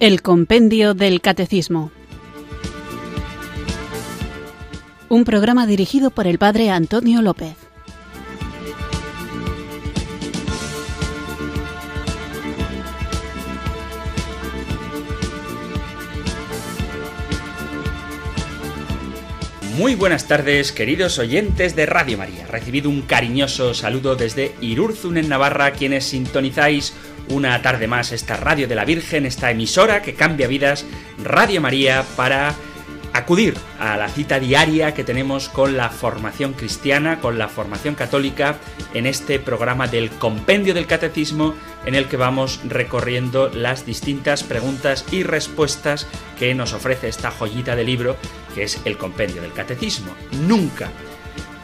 El Compendio del Catecismo. Un programa dirigido por el Padre Antonio López. Muy buenas tardes, queridos oyentes de Radio María. Recibido un cariñoso saludo desde Irurzun en Navarra, quienes sintonizáis una tarde más esta Radio de la Virgen, esta emisora que cambia vidas, Radio María, para acudir a la cita diaria que tenemos con la formación cristiana, con la formación católica, en este programa del Compendio del Catecismo, en el que vamos recorriendo las distintas preguntas y respuestas que nos ofrece esta joyita de libro, que es el Compendio del Catecismo. Nunca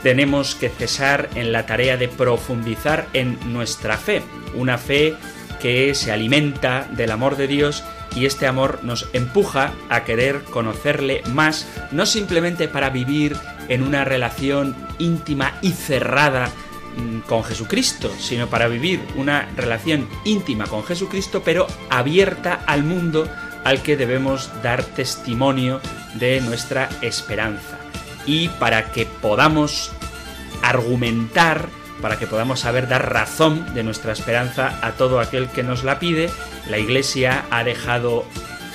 tenemos que cesar en la tarea de profundizar en nuestra fe, una fe que se alimenta del amor de Dios y este amor nos empuja a querer conocerle más, no simplemente para vivir en una relación íntima y cerrada mm, con Jesucristo, sino para vivir una relación íntima con Jesucristo, pero abierta al mundo al que debemos dar testimonio de nuestra esperanza. Y para que podamos argumentar para que podamos saber dar razón de nuestra esperanza a todo aquel que nos la pide. La Iglesia ha dejado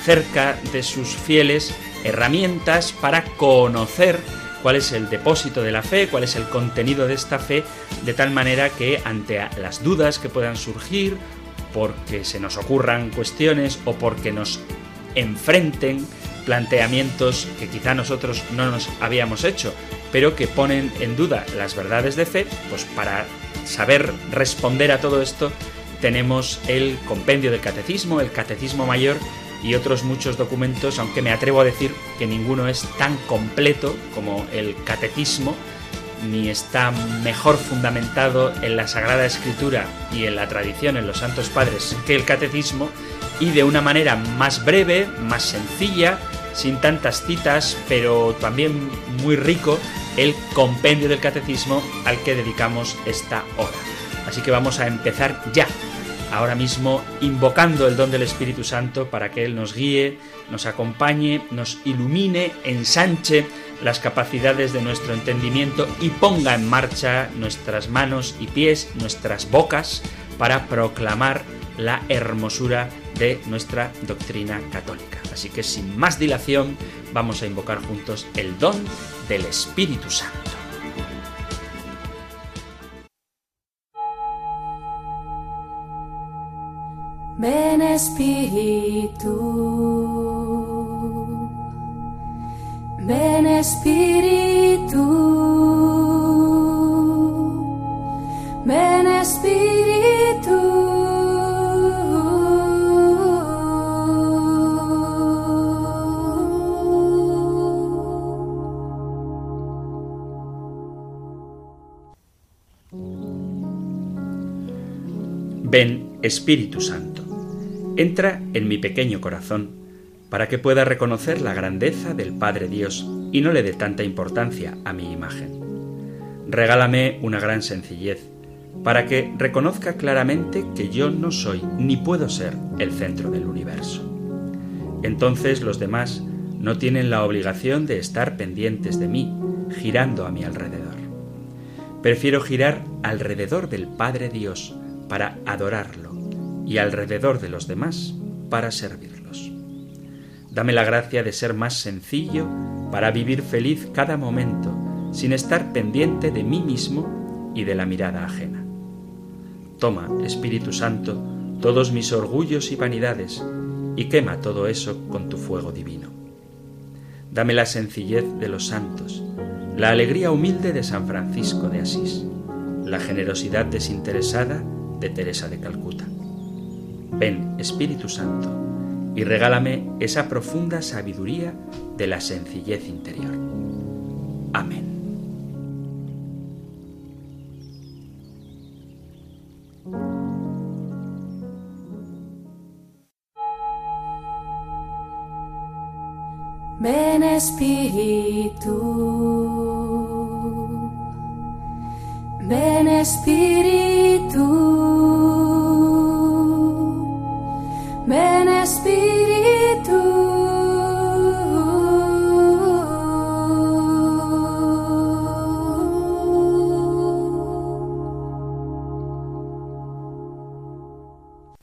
cerca de sus fieles herramientas para conocer cuál es el depósito de la fe, cuál es el contenido de esta fe, de tal manera que ante las dudas que puedan surgir, porque se nos ocurran cuestiones o porque nos enfrenten planteamientos que quizá nosotros no nos habíamos hecho, pero que ponen en duda las verdades de fe, pues para saber responder a todo esto tenemos el compendio del catecismo, el catecismo mayor y otros muchos documentos, aunque me atrevo a decir que ninguno es tan completo como el catecismo, ni está mejor fundamentado en la Sagrada Escritura y en la tradición, en los Santos Padres, que el catecismo, y de una manera más breve, más sencilla, sin tantas citas, pero también muy rico, el compendio del catecismo al que dedicamos esta hora. Así que vamos a empezar ya, ahora mismo, invocando el don del Espíritu Santo para que Él nos guíe, nos acompañe, nos ilumine, ensanche las capacidades de nuestro entendimiento y ponga en marcha nuestras manos y pies, nuestras bocas, para proclamar la hermosura de nuestra doctrina católica. Así que sin más dilación vamos a invocar juntos el don del Espíritu Santo. Ven Espíritu, ven Espíritu, ven Espíritu. Ven, Espíritu Santo, entra en mi pequeño corazón para que pueda reconocer la grandeza del Padre Dios y no le dé tanta importancia a mi imagen. Regálame una gran sencillez para que reconozca claramente que yo no soy ni puedo ser el centro del universo. Entonces los demás no tienen la obligación de estar pendientes de mí, girando a mi alrededor. Prefiero girar alrededor del Padre Dios, para adorarlo y alrededor de los demás para servirlos. Dame la gracia de ser más sencillo para vivir feliz cada momento sin estar pendiente de mí mismo y de la mirada ajena. Toma, Espíritu Santo, todos mis orgullos y vanidades y quema todo eso con tu fuego divino. Dame la sencillez de los santos, la alegría humilde de San Francisco de Asís, la generosidad desinteresada de Teresa de Calcuta. Ven, Espíritu Santo, y regálame esa profunda sabiduría de la sencillez interior. Amén. Ven Espíritu, Ven Espíritu, ven Espíritu.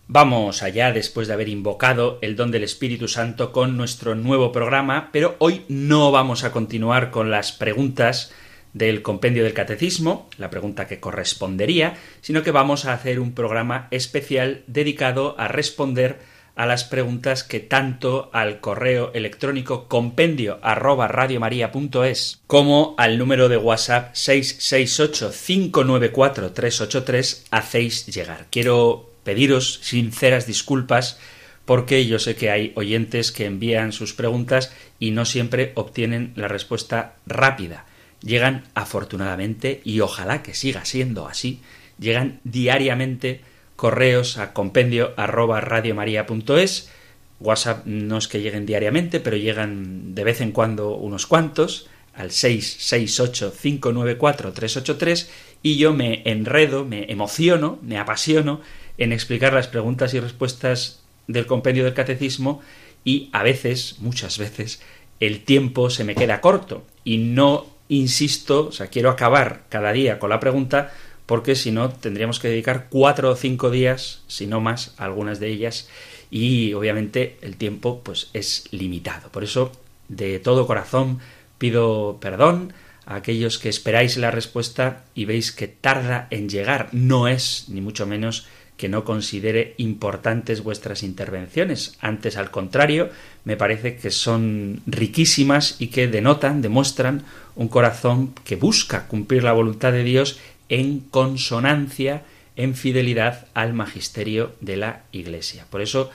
Vamos allá después de haber invocado el don del Espíritu Santo con nuestro nuevo programa, pero hoy no vamos a continuar con las preguntas del compendio del catecismo, la pregunta que correspondería, sino que vamos a hacer un programa especial dedicado a responder a las preguntas que tanto al correo electrónico compendio arroba radiomaria.es como al número de WhatsApp 668 594 383 hacéis llegar. Quiero pediros sinceras disculpas porque yo sé que hay oyentes que envían sus preguntas y no siempre obtienen la respuesta rápida. Llegan afortunadamente, y ojalá que siga siendo así, llegan diariamente correos a compendio arroba radiomaria.es. WhatsApp no es que lleguen diariamente, pero llegan de vez en cuando unos cuantos al 668-594-383 y yo me enredo, me emociono, me apasiono en explicar las preguntas y respuestas del compendio del catecismo y a veces, muchas veces, el tiempo se me queda corto y no insisto, o sea, quiero acabar cada día con la pregunta porque si no tendríamos que dedicar cuatro o cinco días, si no más, a algunas de ellas y obviamente el tiempo pues es limitado. Por eso, de todo corazón, pido perdón a aquellos que esperáis la respuesta y veis que tarda en llegar. No es, ni mucho menos, que no considere importantes vuestras intervenciones. Antes, al contrario, me parece que son riquísimas y que denotan, demuestran un corazón que busca cumplir la voluntad de Dios en consonancia, en fidelidad al magisterio de la Iglesia. Por eso,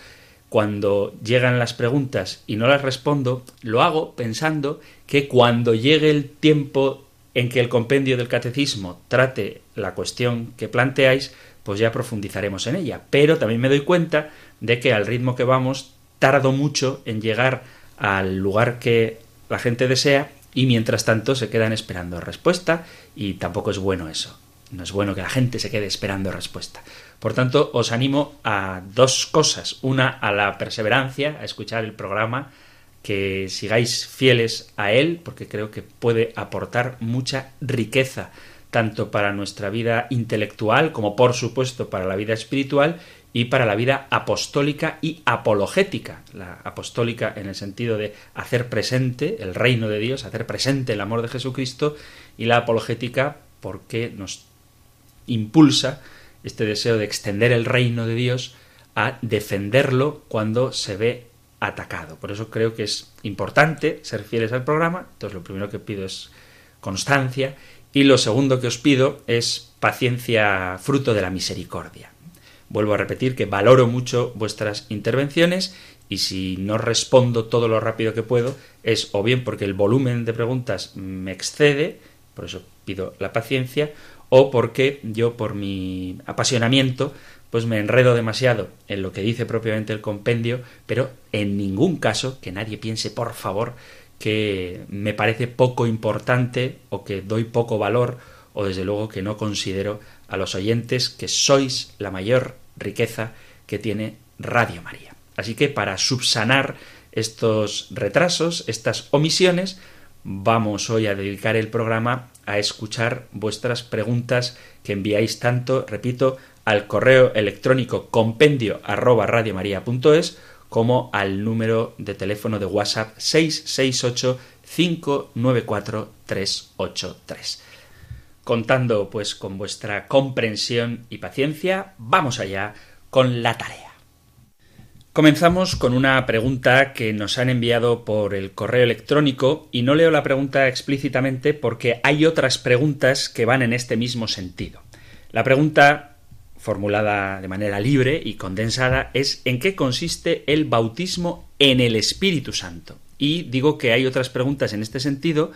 cuando llegan las preguntas y no las respondo, lo hago pensando que cuando llegue el tiempo en que el compendio del catecismo trate la cuestión que planteáis, pues ya profundizaremos en ella. Pero también me doy cuenta de que al ritmo que vamos, tardo mucho en llegar al lugar que la gente desea y mientras tanto se quedan esperando respuesta y tampoco es bueno eso. No es bueno que la gente se quede esperando respuesta. Por tanto, os animo a dos cosas. Una, a la perseverancia, a escuchar el programa, que sigáis fieles a él, porque creo que puede aportar mucha riqueza tanto para nuestra vida intelectual como por supuesto para la vida espiritual y para la vida apostólica y apologética. La apostólica en el sentido de hacer presente el reino de Dios, hacer presente el amor de Jesucristo y la apologética porque nos impulsa este deseo de extender el reino de Dios a defenderlo cuando se ve atacado. Por eso creo que es importante ser fieles al programa. Entonces lo primero que pido es constancia y lo segundo que os pido es paciencia fruto de la misericordia. Vuelvo a repetir que valoro mucho vuestras intervenciones y si no respondo todo lo rápido que puedo es o bien porque el volumen de preguntas me excede, por eso pido la paciencia, o porque yo por mi apasionamiento pues me enredo demasiado en lo que dice propiamente el compendio, pero en ningún caso que nadie piense, por favor, que me parece poco importante o que doy poco valor o desde luego que no considero a los oyentes que sois la mayor riqueza que tiene Radio María. Así que para subsanar estos retrasos, estas omisiones, vamos hoy a dedicar el programa a escuchar vuestras preguntas que enviáis tanto, repito, al correo electrónico compendio arroba como al número de teléfono de WhatsApp 668 594 383. Contando pues con vuestra comprensión y paciencia, vamos allá con la tarea. Comenzamos con una pregunta que nos han enviado por el correo electrónico y no leo la pregunta explícitamente porque hay otras preguntas que van en este mismo sentido. La pregunta formulada de manera libre y condensada, es en qué consiste el bautismo en el Espíritu Santo. Y digo que hay otras preguntas en este sentido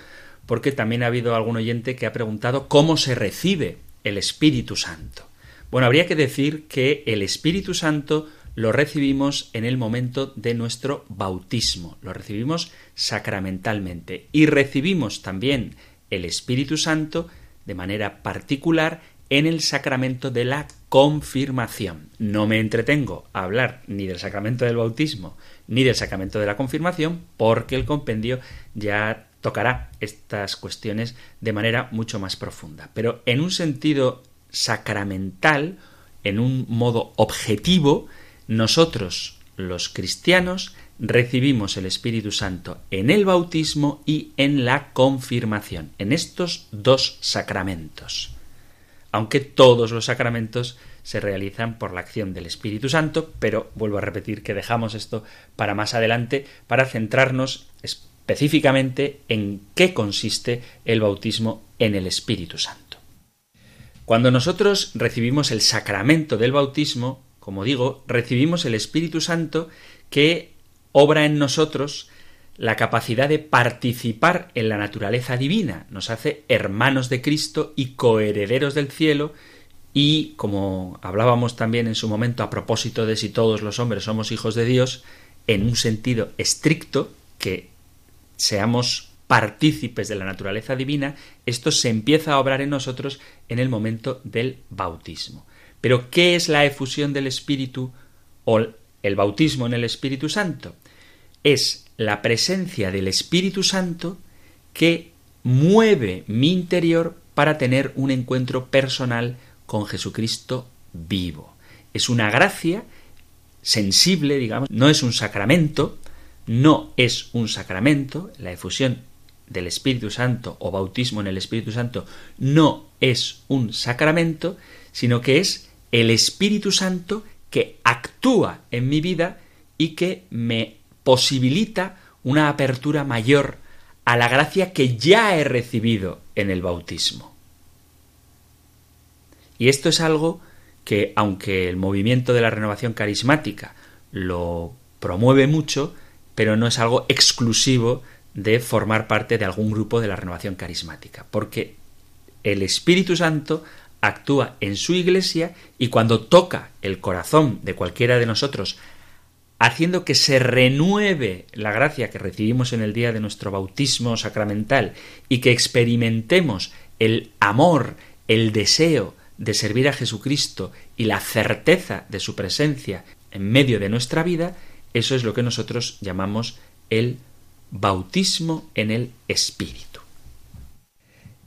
porque también ha habido algún oyente que ha preguntado cómo se recibe el Espíritu Santo. Bueno, habría que decir que el Espíritu Santo lo recibimos en el momento de nuestro bautismo, lo recibimos sacramentalmente y recibimos también el Espíritu Santo de manera particular en el sacramento de la confirmación. No me entretengo a hablar ni del sacramento del bautismo ni del sacramento de la confirmación porque el compendio ya tocará estas cuestiones de manera mucho más profunda. Pero en un sentido sacramental, en un modo objetivo, nosotros, los cristianos, recibimos el Espíritu Santo en el bautismo y en la confirmación, en estos dos sacramentos. Aunque todos los sacramentos se realizan por la acción del Espíritu Santo, pero vuelvo a repetir que dejamos esto para más adelante para centrarnos específicamente en qué consiste el bautismo en el Espíritu Santo. Cuando nosotros recibimos el sacramento del bautismo, como digo, recibimos el Espíritu Santo que obra en nosotros la capacidad de participar en la naturaleza divina, nos hace hermanos de Cristo y coherederos del cielo, y como hablábamos también en su momento a propósito de si todos los hombres somos hijos de Dios, en un sentido estricto, que seamos partícipes de la naturaleza divina, esto se empieza a obrar en nosotros en el momento del bautismo. Pero, ¿qué es la efusión del Espíritu o el bautismo en el Espíritu Santo? Es la presencia del Espíritu Santo que mueve mi interior para tener un encuentro personal con Jesucristo vivo. Es una gracia sensible, digamos, no es un sacramento, no es un sacramento, la efusión del Espíritu Santo o bautismo en el Espíritu Santo no es un sacramento, sino que es el Espíritu Santo que actúa en mi vida y que me posibilita una apertura mayor a la gracia que ya he recibido en el bautismo. Y esto es algo que, aunque el movimiento de la renovación carismática lo promueve mucho, pero no es algo exclusivo de formar parte de algún grupo de la renovación carismática, porque el Espíritu Santo actúa en su iglesia y cuando toca el corazón de cualquiera de nosotros, haciendo que se renueve la gracia que recibimos en el día de nuestro bautismo sacramental y que experimentemos el amor, el deseo de servir a Jesucristo y la certeza de su presencia en medio de nuestra vida, eso es lo que nosotros llamamos el bautismo en el Espíritu.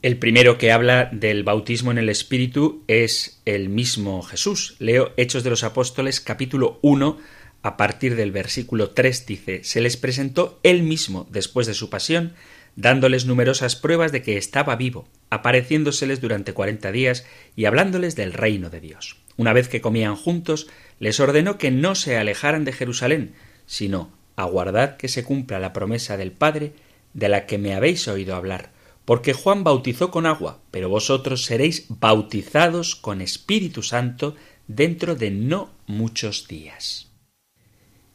El primero que habla del bautismo en el Espíritu es el mismo Jesús. Leo Hechos de los Apóstoles capítulo 1 a partir del versículo 3 dice, se les presentó él mismo después de su pasión, dándoles numerosas pruebas de que estaba vivo, apareciéndoseles durante cuarenta días y hablándoles del reino de Dios. Una vez que comían juntos, les ordenó que no se alejaran de Jerusalén, sino aguardad que se cumpla la promesa del Padre de la que me habéis oído hablar, porque Juan bautizó con agua, pero vosotros seréis bautizados con Espíritu Santo dentro de no muchos días.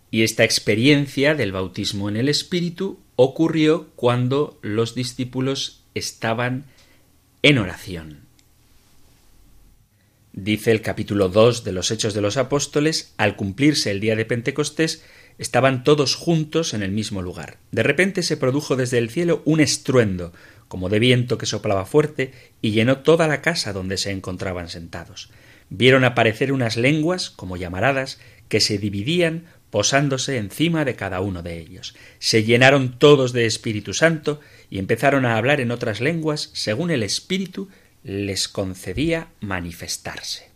Y esta experiencia del bautismo en el Espíritu ocurrió cuando los discípulos estaban en oración. Dice el capítulo 2 de los Hechos de los Apóstoles, al cumplirse el día de Pentecostés, estaban todos juntos en el mismo lugar. De repente se produjo desde el cielo un estruendo, como de viento que soplaba fuerte, y llenó toda la casa donde se encontraban sentados. Vieron aparecer unas lenguas, como llamaradas, que se dividían posándose encima de cada uno de ellos. Se llenaron todos de Espíritu Santo y empezaron a hablar en otras lenguas según el Espíritu les concedía manifestarse.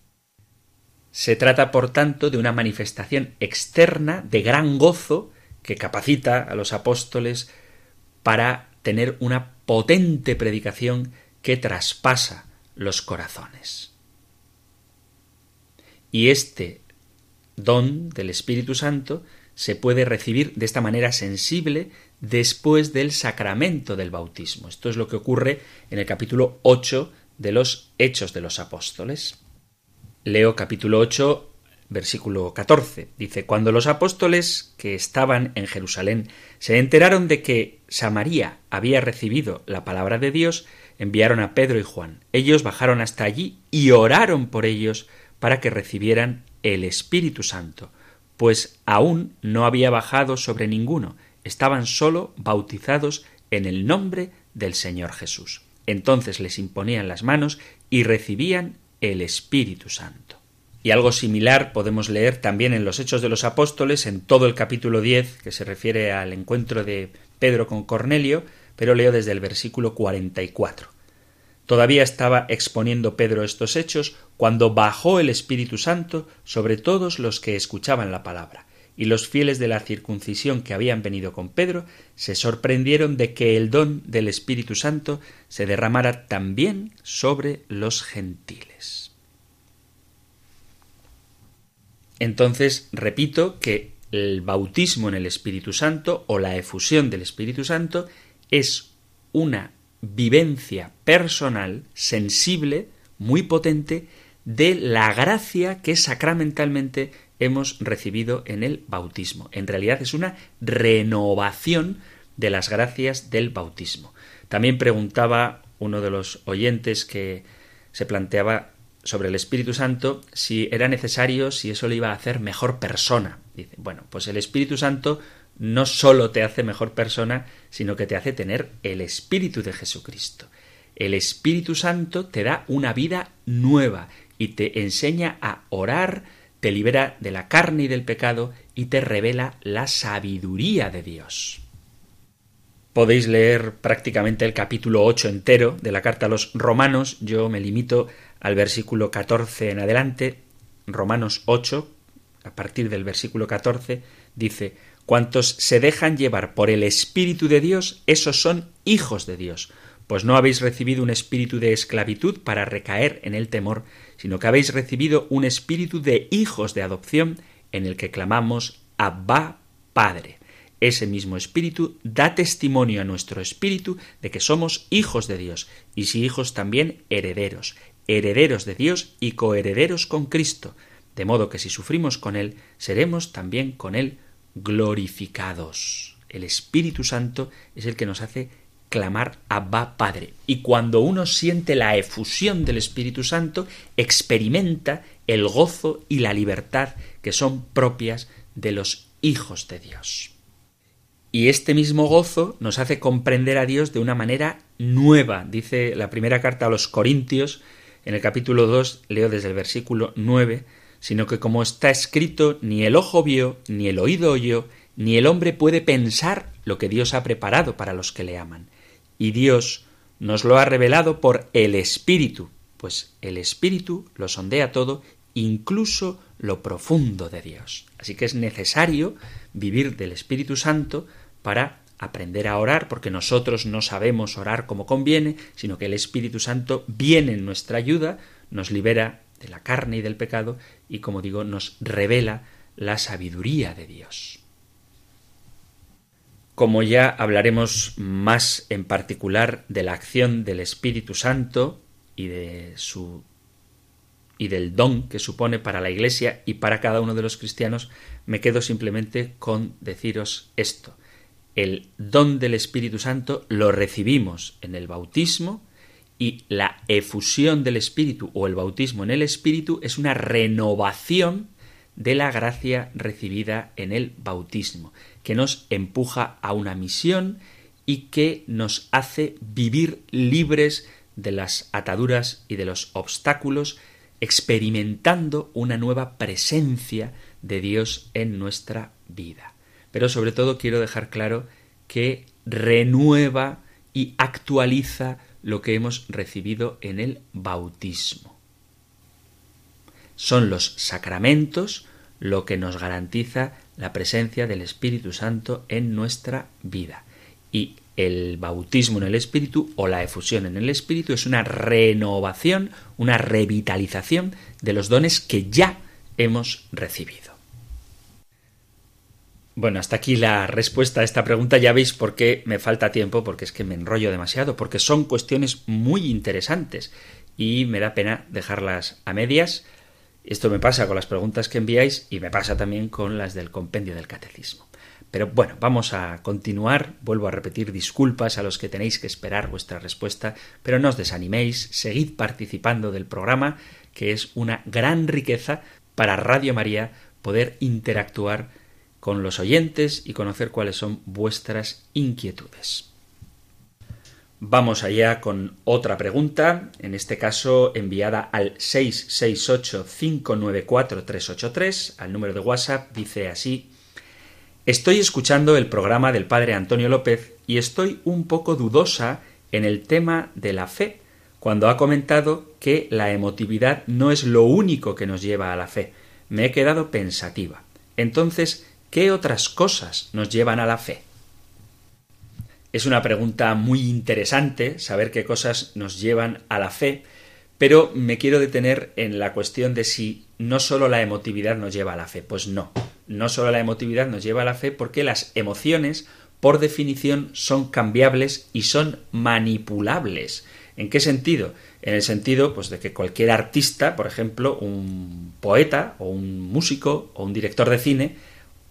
Se trata, por tanto, de una manifestación externa de gran gozo que capacita a los apóstoles para tener una potente predicación que traspasa los corazones. Y este don del Espíritu Santo se puede recibir de esta manera sensible después del sacramento del bautismo. Esto es lo que ocurre en el capítulo 8 de los Hechos de los Apóstoles. Leo capítulo 8, versículo 14. Dice, Cuando los apóstoles que estaban en Jerusalén se enteraron de que Samaría había recibido la palabra de Dios, enviaron a Pedro y Juan. Ellos bajaron hasta allí y oraron por ellos para que recibieran el Espíritu Santo, pues aún no había bajado sobre ninguno, estaban sólo bautizados en el nombre del Señor Jesús. Entonces les imponían las manos y recibían el Espíritu Santo. Y algo similar podemos leer también en los Hechos de los Apóstoles, en todo el capítulo 10, que se refiere al encuentro de Pedro con Cornelio, pero leo desde el versículo 44. Todavía estaba exponiendo Pedro estos hechos cuando bajó el Espíritu Santo sobre todos los que escuchaban la palabra y los fieles de la circuncisión que habían venido con Pedro se sorprendieron de que el don del Espíritu Santo se derramara también sobre los gentiles. Entonces, repito que el bautismo en el Espíritu Santo o la efusión del Espíritu Santo es una vivencia personal, sensible, muy potente, de la gracia que sacramentalmente hemos recibido en el bautismo. En realidad es una renovación de las gracias del bautismo. También preguntaba uno de los oyentes que se planteaba sobre el Espíritu Santo si era necesario, si eso le iba a hacer mejor persona. Dice, bueno, pues el Espíritu Santo no solo te hace mejor persona, sino que te hace tener el Espíritu de Jesucristo. El Espíritu Santo te da una vida nueva y te enseña a orar, te libera de la carne y del pecado y te revela la sabiduría de Dios. Podéis leer prácticamente el capítulo 8 entero de la carta a los romanos, yo me limito al versículo 14 en adelante, Romanos 8, a partir del versículo 14, dice, Cuantos se dejan llevar por el Espíritu de Dios, esos son hijos de Dios, pues no habéis recibido un espíritu de esclavitud para recaer en el temor, sino que habéis recibido un espíritu de hijos de adopción en el que clamamos Abba Padre. Ese mismo espíritu da testimonio a nuestro espíritu de que somos hijos de Dios, y si hijos también herederos, herederos de Dios y coherederos con Cristo, de modo que si sufrimos con Él, seremos también con Él glorificados. El Espíritu Santo es el que nos hace clamar Abba Padre. Y cuando uno siente la efusión del Espíritu Santo, experimenta el gozo y la libertad que son propias de los hijos de Dios. Y este mismo gozo nos hace comprender a Dios de una manera nueva. Dice la primera carta a los Corintios, en el capítulo 2, leo desde el versículo 9, sino que como está escrito, ni el ojo vio, ni el oído oyó, ni el hombre puede pensar lo que Dios ha preparado para los que le aman y Dios nos lo ha revelado por el Espíritu, pues el Espíritu lo sondea todo, incluso lo profundo de Dios. Así que es necesario vivir del Espíritu Santo para aprender a orar, porque nosotros no sabemos orar como conviene, sino que el Espíritu Santo viene en nuestra ayuda, nos libera de la carne y del pecado y, como digo, nos revela la sabiduría de Dios. Como ya hablaremos más en particular de la acción del Espíritu Santo y y del don que supone para la Iglesia y para cada uno de los cristianos, me quedo simplemente con deciros esto. El don del Espíritu Santo lo recibimos en el bautismo y la efusión del Espíritu o el bautismo en el Espíritu es una renovación de la gracia recibida en el bautismo que nos empuja a una misión y que nos hace vivir libres de las ataduras y de los obstáculos, experimentando una nueva presencia de Dios en nuestra vida. Pero sobre todo quiero dejar claro que renueva y actualiza lo que hemos recibido en el bautismo. Son los sacramentos lo que nos garantiza la presencia del Espíritu Santo en nuestra vida. Y el bautismo en el Espíritu o la efusión en el Espíritu es una renovación, una revitalización de los dones que ya hemos recibido. Bueno, hasta aquí la respuesta a esta pregunta. Ya veis por qué me falta tiempo, porque es que me enrollo demasiado, porque son cuestiones muy interesantes y me da pena dejarlas a medias. Esto me pasa con las preguntas que enviáis y me pasa también con las del compendio del catecismo. Pero bueno, vamos a continuar. Vuelvo a repetir disculpas a los que tenéis que esperar vuestra respuesta, pero no os desaniméis, seguid participando del programa, que es una gran riqueza para Radio María poder interactuar con los oyentes y conocer cuáles son vuestras inquietudes. Vamos allá con otra pregunta, en este caso enviada al 668-594-383, al número de WhatsApp, dice así, Estoy escuchando el programa del padre Antonio López y estoy un poco dudosa en el tema de la fe, cuando ha comentado que la emotividad no es lo único que nos lleva a la fe. Me he quedado pensativa. Entonces, ¿qué otras cosas nos llevan a la fe? Es una pregunta muy interesante saber qué cosas nos llevan a la fe, pero me quiero detener en la cuestión de si no solo la emotividad nos lleva a la fe. Pues no, no solo la emotividad nos lleva a la fe porque las emociones, por definición, son cambiables y son manipulables. ¿En qué sentido? En el sentido pues, de que cualquier artista, por ejemplo, un poeta o un músico o un director de cine,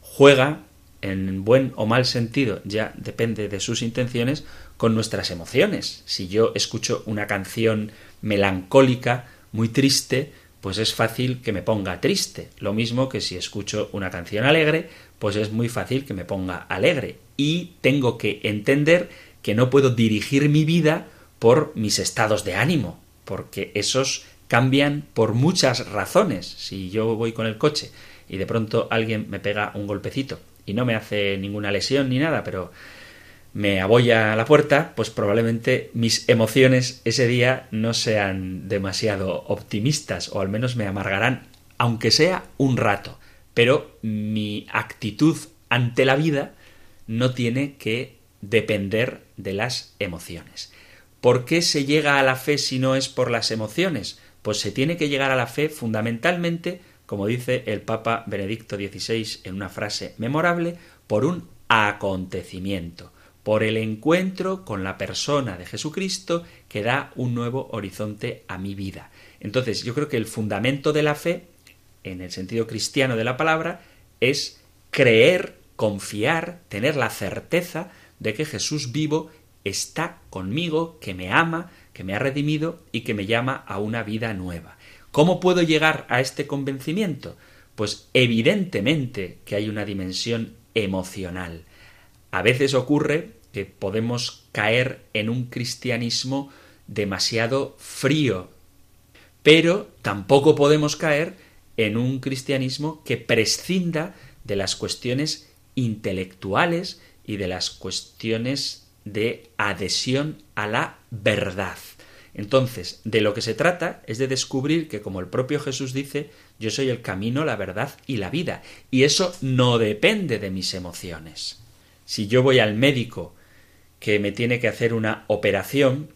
juega en buen o mal sentido, ya depende de sus intenciones, con nuestras emociones. Si yo escucho una canción melancólica, muy triste, pues es fácil que me ponga triste. Lo mismo que si escucho una canción alegre, pues es muy fácil que me ponga alegre. Y tengo que entender que no puedo dirigir mi vida por mis estados de ánimo, porque esos cambian por muchas razones. Si yo voy con el coche y de pronto alguien me pega un golpecito y no me hace ninguna lesión ni nada, pero me abolla a la puerta, pues probablemente mis emociones ese día no sean demasiado optimistas o al menos me amargarán, aunque sea un rato. Pero mi actitud ante la vida no tiene que depender de las emociones. ¿Por qué se llega a la fe si no es por las emociones? Pues se tiene que llegar a la fe fundamentalmente como dice el Papa Benedicto XVI en una frase memorable, por un acontecimiento, por el encuentro con la persona de Jesucristo que da un nuevo horizonte a mi vida. Entonces, yo creo que el fundamento de la fe, en el sentido cristiano de la palabra, es creer, confiar, tener la certeza de que Jesús vivo está conmigo, que me ama, que me ha redimido y que me llama a una vida nueva. ¿Cómo puedo llegar a este convencimiento? Pues evidentemente que hay una dimensión emocional. A veces ocurre que podemos caer en un cristianismo demasiado frío, pero tampoco podemos caer en un cristianismo que prescinda de las cuestiones intelectuales y de las cuestiones de adhesión a la verdad. Entonces, de lo que se trata es de descubrir que, como el propio Jesús dice, yo soy el camino, la verdad y la vida. Y eso no depende de mis emociones. Si yo voy al médico que me tiene que hacer una operación,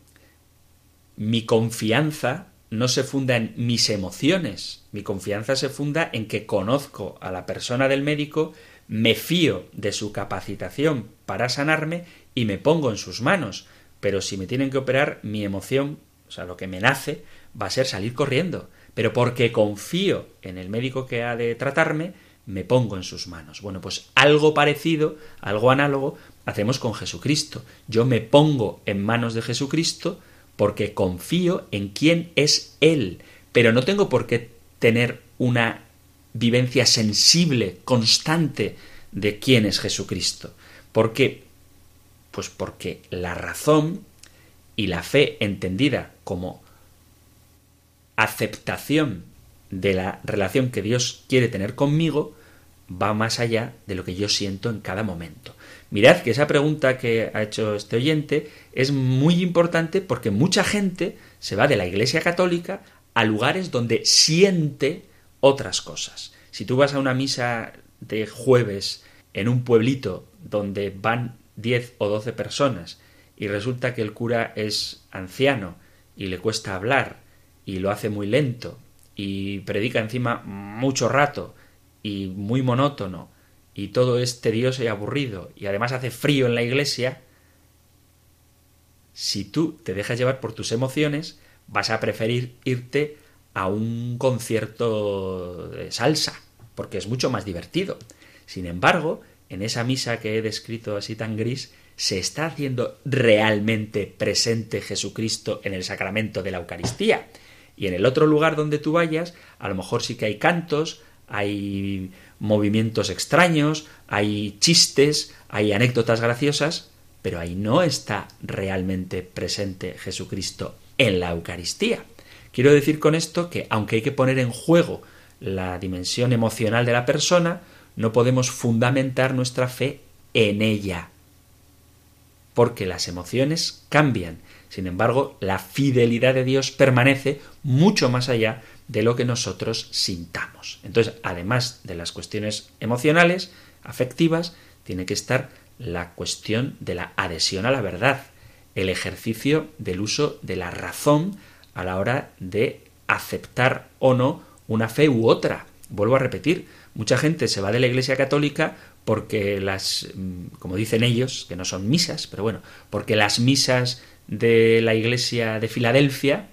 mi confianza no se funda en mis emociones, mi confianza se funda en que conozco a la persona del médico, me fío de su capacitación para sanarme y me pongo en sus manos pero si me tienen que operar, mi emoción, o sea, lo que me nace, va a ser salir corriendo. Pero porque confío en el médico que ha de tratarme, me pongo en sus manos. Bueno, pues algo parecido, algo análogo, hacemos con Jesucristo. Yo me pongo en manos de Jesucristo porque confío en quién es Él. Pero no tengo por qué tener una vivencia sensible, constante, de quién es Jesucristo. Porque pues porque la razón y la fe entendida como aceptación de la relación que Dios quiere tener conmigo va más allá de lo que yo siento en cada momento. Mirad que esa pregunta que ha hecho este oyente es muy importante porque mucha gente se va de la Iglesia Católica a lugares donde siente otras cosas. Si tú vas a una misa de jueves en un pueblito donde van 10 o 12 personas y resulta que el cura es anciano y le cuesta hablar y lo hace muy lento y predica encima mucho rato y muy monótono y todo es tedioso y aburrido y además hace frío en la iglesia, si tú te dejas llevar por tus emociones, vas a preferir irte a un concierto de salsa, porque es mucho más divertido. Sin embargo, en esa misa que he descrito así tan gris, se está haciendo realmente presente Jesucristo en el sacramento de la Eucaristía. Y en el otro lugar donde tú vayas, a lo mejor sí que hay cantos, hay movimientos extraños, hay chistes, hay anécdotas graciosas, pero ahí no está realmente presente Jesucristo en la Eucaristía. Quiero decir con esto que aunque hay que poner en juego la dimensión emocional de la persona, no podemos fundamentar nuestra fe en ella. Porque las emociones cambian. Sin embargo, la fidelidad de Dios permanece mucho más allá de lo que nosotros sintamos. Entonces, además de las cuestiones emocionales, afectivas, tiene que estar la cuestión de la adhesión a la verdad, el ejercicio del uso de la razón a la hora de aceptar o no una fe u otra. Vuelvo a repetir, mucha gente se va de la Iglesia Católica porque las, mm, como dicen ellos, que no son misas, pero bueno, porque las misas de la Iglesia de Filadelfia,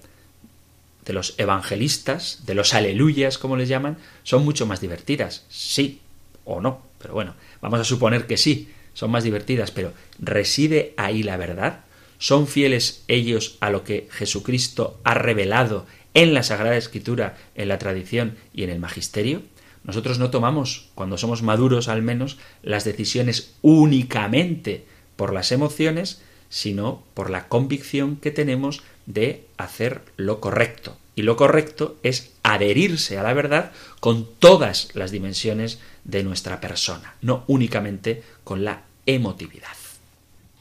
de los evangelistas, de los aleluyas, como les llaman, son mucho más divertidas. Sí o no, pero bueno, vamos a suponer que sí, son más divertidas, pero ¿reside ahí la verdad? ¿Son fieles ellos a lo que Jesucristo ha revelado en la Sagrada Escritura, en la tradición y en el magisterio? Nosotros no tomamos, cuando somos maduros al menos, las decisiones únicamente por las emociones, sino por la convicción que tenemos de hacer lo correcto. Y lo correcto es adherirse a la verdad con todas las dimensiones de nuestra persona, no únicamente con la emotividad.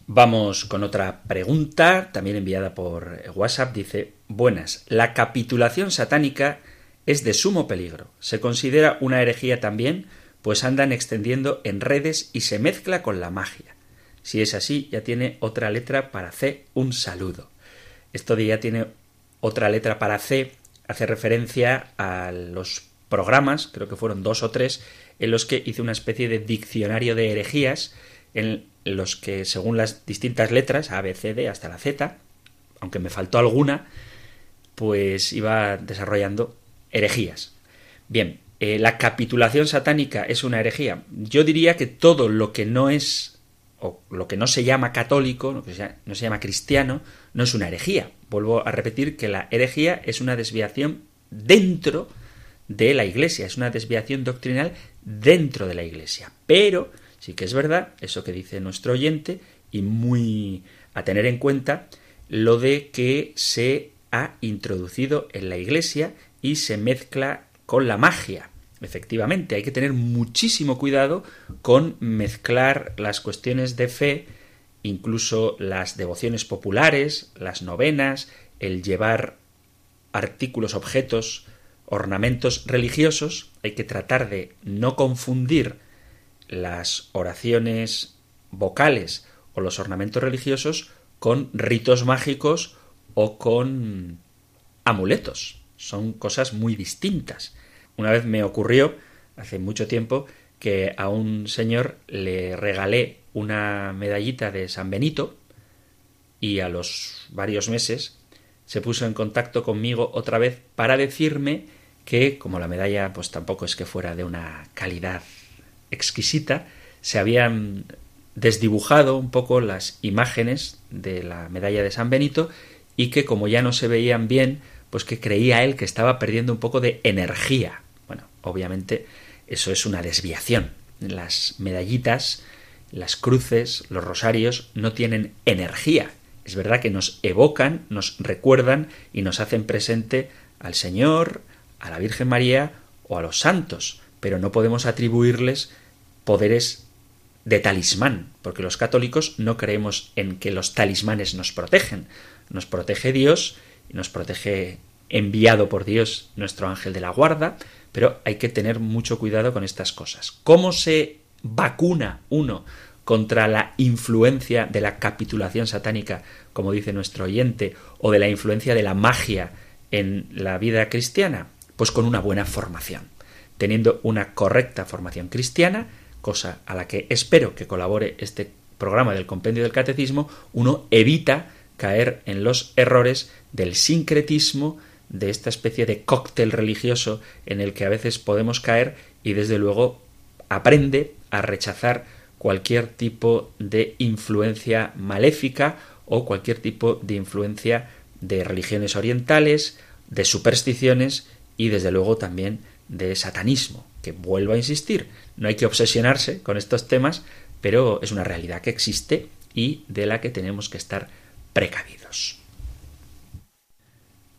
Vamos con otra pregunta, también enviada por WhatsApp. Dice, buenas, la capitulación satánica es de sumo peligro. Se considera una herejía también, pues andan extendiendo en redes y se mezcla con la magia. Si es así, ya tiene otra letra para C, un saludo. Esto de ya tiene otra letra para C hace referencia a los programas, creo que fueron dos o tres, en los que hice una especie de diccionario de herejías en los que según las distintas letras, A, B, C, D hasta la Z, aunque me faltó alguna, pues iba desarrollando herejías. Bien, eh, la capitulación satánica es una herejía. Yo diría que todo lo que no es, o lo que no se llama católico, lo que no se llama cristiano, no es una herejía. Vuelvo a repetir que la herejía es una desviación dentro de la Iglesia, es una desviación doctrinal dentro de la Iglesia. Pero Sí que es verdad, eso que dice nuestro oyente, y muy a tener en cuenta lo de que se ha introducido en la Iglesia y se mezcla con la magia. Efectivamente, hay que tener muchísimo cuidado con mezclar las cuestiones de fe, incluso las devociones populares, las novenas, el llevar artículos, objetos, ornamentos religiosos, hay que tratar de no confundir las oraciones vocales o los ornamentos religiosos con ritos mágicos o con amuletos. Son cosas muy distintas. Una vez me ocurrió, hace mucho tiempo, que a un señor le regalé una medallita de San Benito y a los varios meses se puso en contacto conmigo otra vez para decirme que, como la medalla pues tampoco es que fuera de una calidad exquisita, se habían desdibujado un poco las imágenes de la medalla de San Benito y que como ya no se veían bien, pues que creía él que estaba perdiendo un poco de energía. Bueno, obviamente eso es una desviación. Las medallitas, las cruces, los rosarios no tienen energía. Es verdad que nos evocan, nos recuerdan y nos hacen presente al Señor, a la Virgen María o a los santos, pero no podemos atribuirles poderes de talismán, porque los católicos no creemos en que los talismanes nos protegen. Nos protege Dios nos protege enviado por Dios nuestro ángel de la guarda, pero hay que tener mucho cuidado con estas cosas. ¿Cómo se vacuna uno contra la influencia de la capitulación satánica, como dice nuestro oyente, o de la influencia de la magia en la vida cristiana? Pues con una buena formación. Teniendo una correcta formación cristiana, cosa a la que espero que colabore este programa del compendio del catecismo, uno evita caer en los errores del sincretismo, de esta especie de cóctel religioso en el que a veces podemos caer y desde luego aprende a rechazar cualquier tipo de influencia maléfica o cualquier tipo de influencia de religiones orientales, de supersticiones y desde luego también de satanismo, que vuelvo a insistir, no hay que obsesionarse con estos temas, pero es una realidad que existe y de la que tenemos que estar precavidos.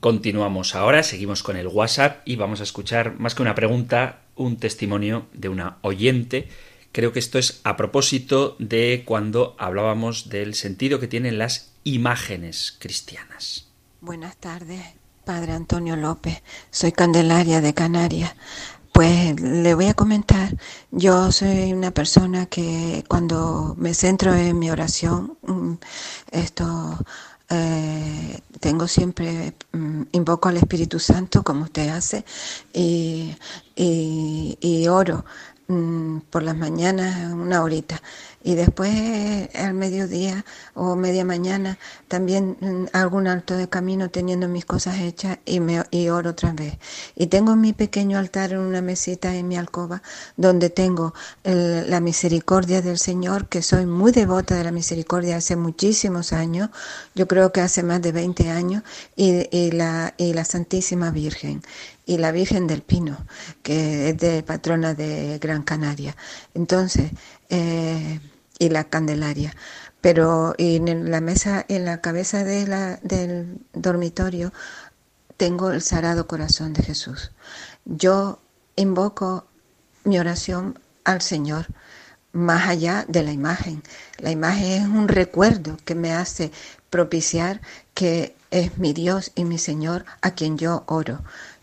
Continuamos ahora, seguimos con el WhatsApp y vamos a escuchar más que una pregunta, un testimonio de una oyente Creo que esto es a propósito de cuando hablábamos del sentido que tienen las imágenes cristianas. Buenas tardes, Padre Antonio López. Soy Candelaria de Canarias. Pues le voy a comentar, yo soy una persona que cuando me centro en mi oración, mm, esto eh, tengo siempre, mm, invoco al Espíritu Santo como usted hace y, y oro mm, por las mañanas una horita y después al mediodía o media mañana también mm, algún alto de camino teniendo mis cosas hechas y, me, y oro otra vez. Y tengo mi pequeño altar en una mesita en mi alcoba donde tengo la misericordia del Señor, que soy muy devota de la misericordia hace muchísimos años, yo creo que hace más de 20 años, y, y la Santísima Virgen y la Virgen del Pino, que es de patrona de Gran Canaria. Entonces, eh, y la Candelaria. Pero en la mesa, en la cabeza de la, del dormitorio, tengo el Sagrado Corazón de Jesús. Yo invoco mi oración al Señor más allá de la imagen. La imagen es un recuerdo que me hace propiciar que es mi Dios y mi Señor a quien yo oro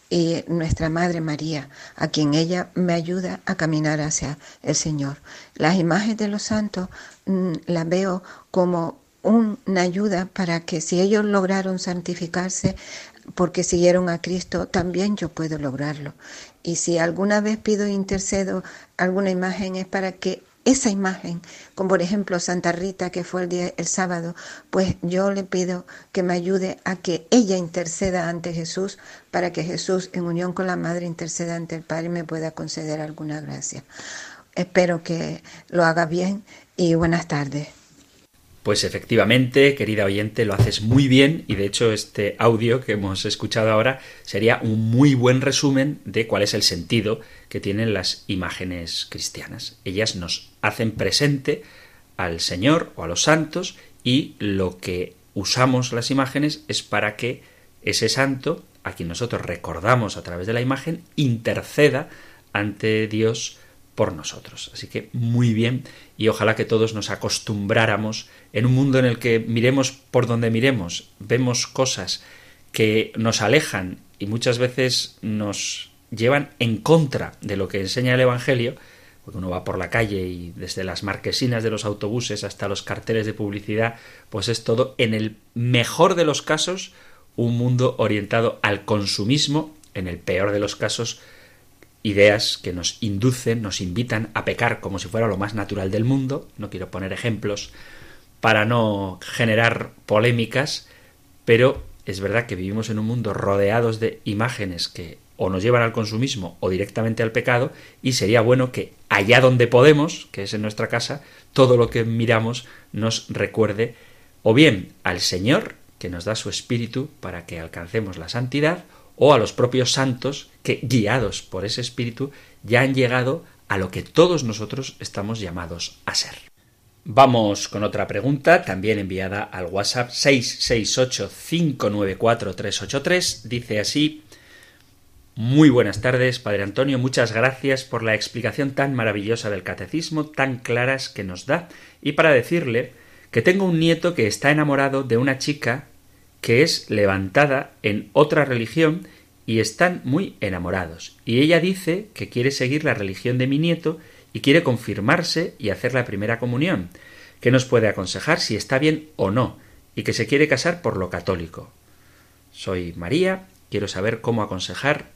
y nuestra Madre María, a quien ella me ayuda a caminar hacia el Señor. Las imágenes de los santos mm, las veo como una ayuda para que si ellos lograron santificarse porque siguieron a Cristo, también yo puedo lograrlo. Y si alguna vez pido intercedo alguna imagen es para que esa imagen, como por ejemplo Santa Rita, que fue el día el sábado, pues yo le pido que me ayude a que ella interceda ante Jesús para que Jesús, en unión con la Madre, interceda ante el Padre y me pueda conceder alguna gracia. Espero que lo haga bien y buenas tardes. Pues efectivamente, querida oyente, lo haces muy bien y de hecho este audio que hemos escuchado ahora sería un muy buen resumen de cuál es el sentido que tienen las imágenes cristianas. Ellas nos hacen presente al Señor o a los santos y lo que usamos las imágenes es para que ese santo, a quien nosotros recordamos a través de la imagen, interceda ante Dios por nosotros. Así que muy bien y ojalá que todos nos acostumbráramos en un mundo en el que miremos por donde miremos, vemos cosas que nos alejan y muchas veces nos llevan en contra de lo que enseña el Evangelio, uno va por la calle y desde las marquesinas de los autobuses hasta los carteles de publicidad, pues es todo, en el mejor de los casos, un mundo orientado al consumismo, en el peor de los casos, ideas que nos inducen, nos invitan a pecar como si fuera lo más natural del mundo. No quiero poner ejemplos para no generar polémicas, pero es verdad que vivimos en un mundo rodeados de imágenes que o nos llevan al consumismo o directamente al pecado, y sería bueno que allá donde podemos, que es en nuestra casa, todo lo que miramos nos recuerde o bien al Señor, que nos da su espíritu para que alcancemos la santidad, o a los propios santos que, guiados por ese espíritu, ya han llegado a lo que todos nosotros estamos llamados a ser. Vamos con otra pregunta, también enviada al WhatsApp 668-594-383. Dice así, muy buenas tardes, Padre Antonio, muchas gracias por la explicación tan maravillosa del catecismo, tan claras que nos da, y para decirle que tengo un nieto que está enamorado de una chica que es levantada en otra religión y están muy enamorados. Y ella dice que quiere seguir la religión de mi nieto y quiere confirmarse y hacer la primera comunión, que nos puede aconsejar si está bien o no, y que se quiere casar por lo católico. Soy María, quiero saber cómo aconsejar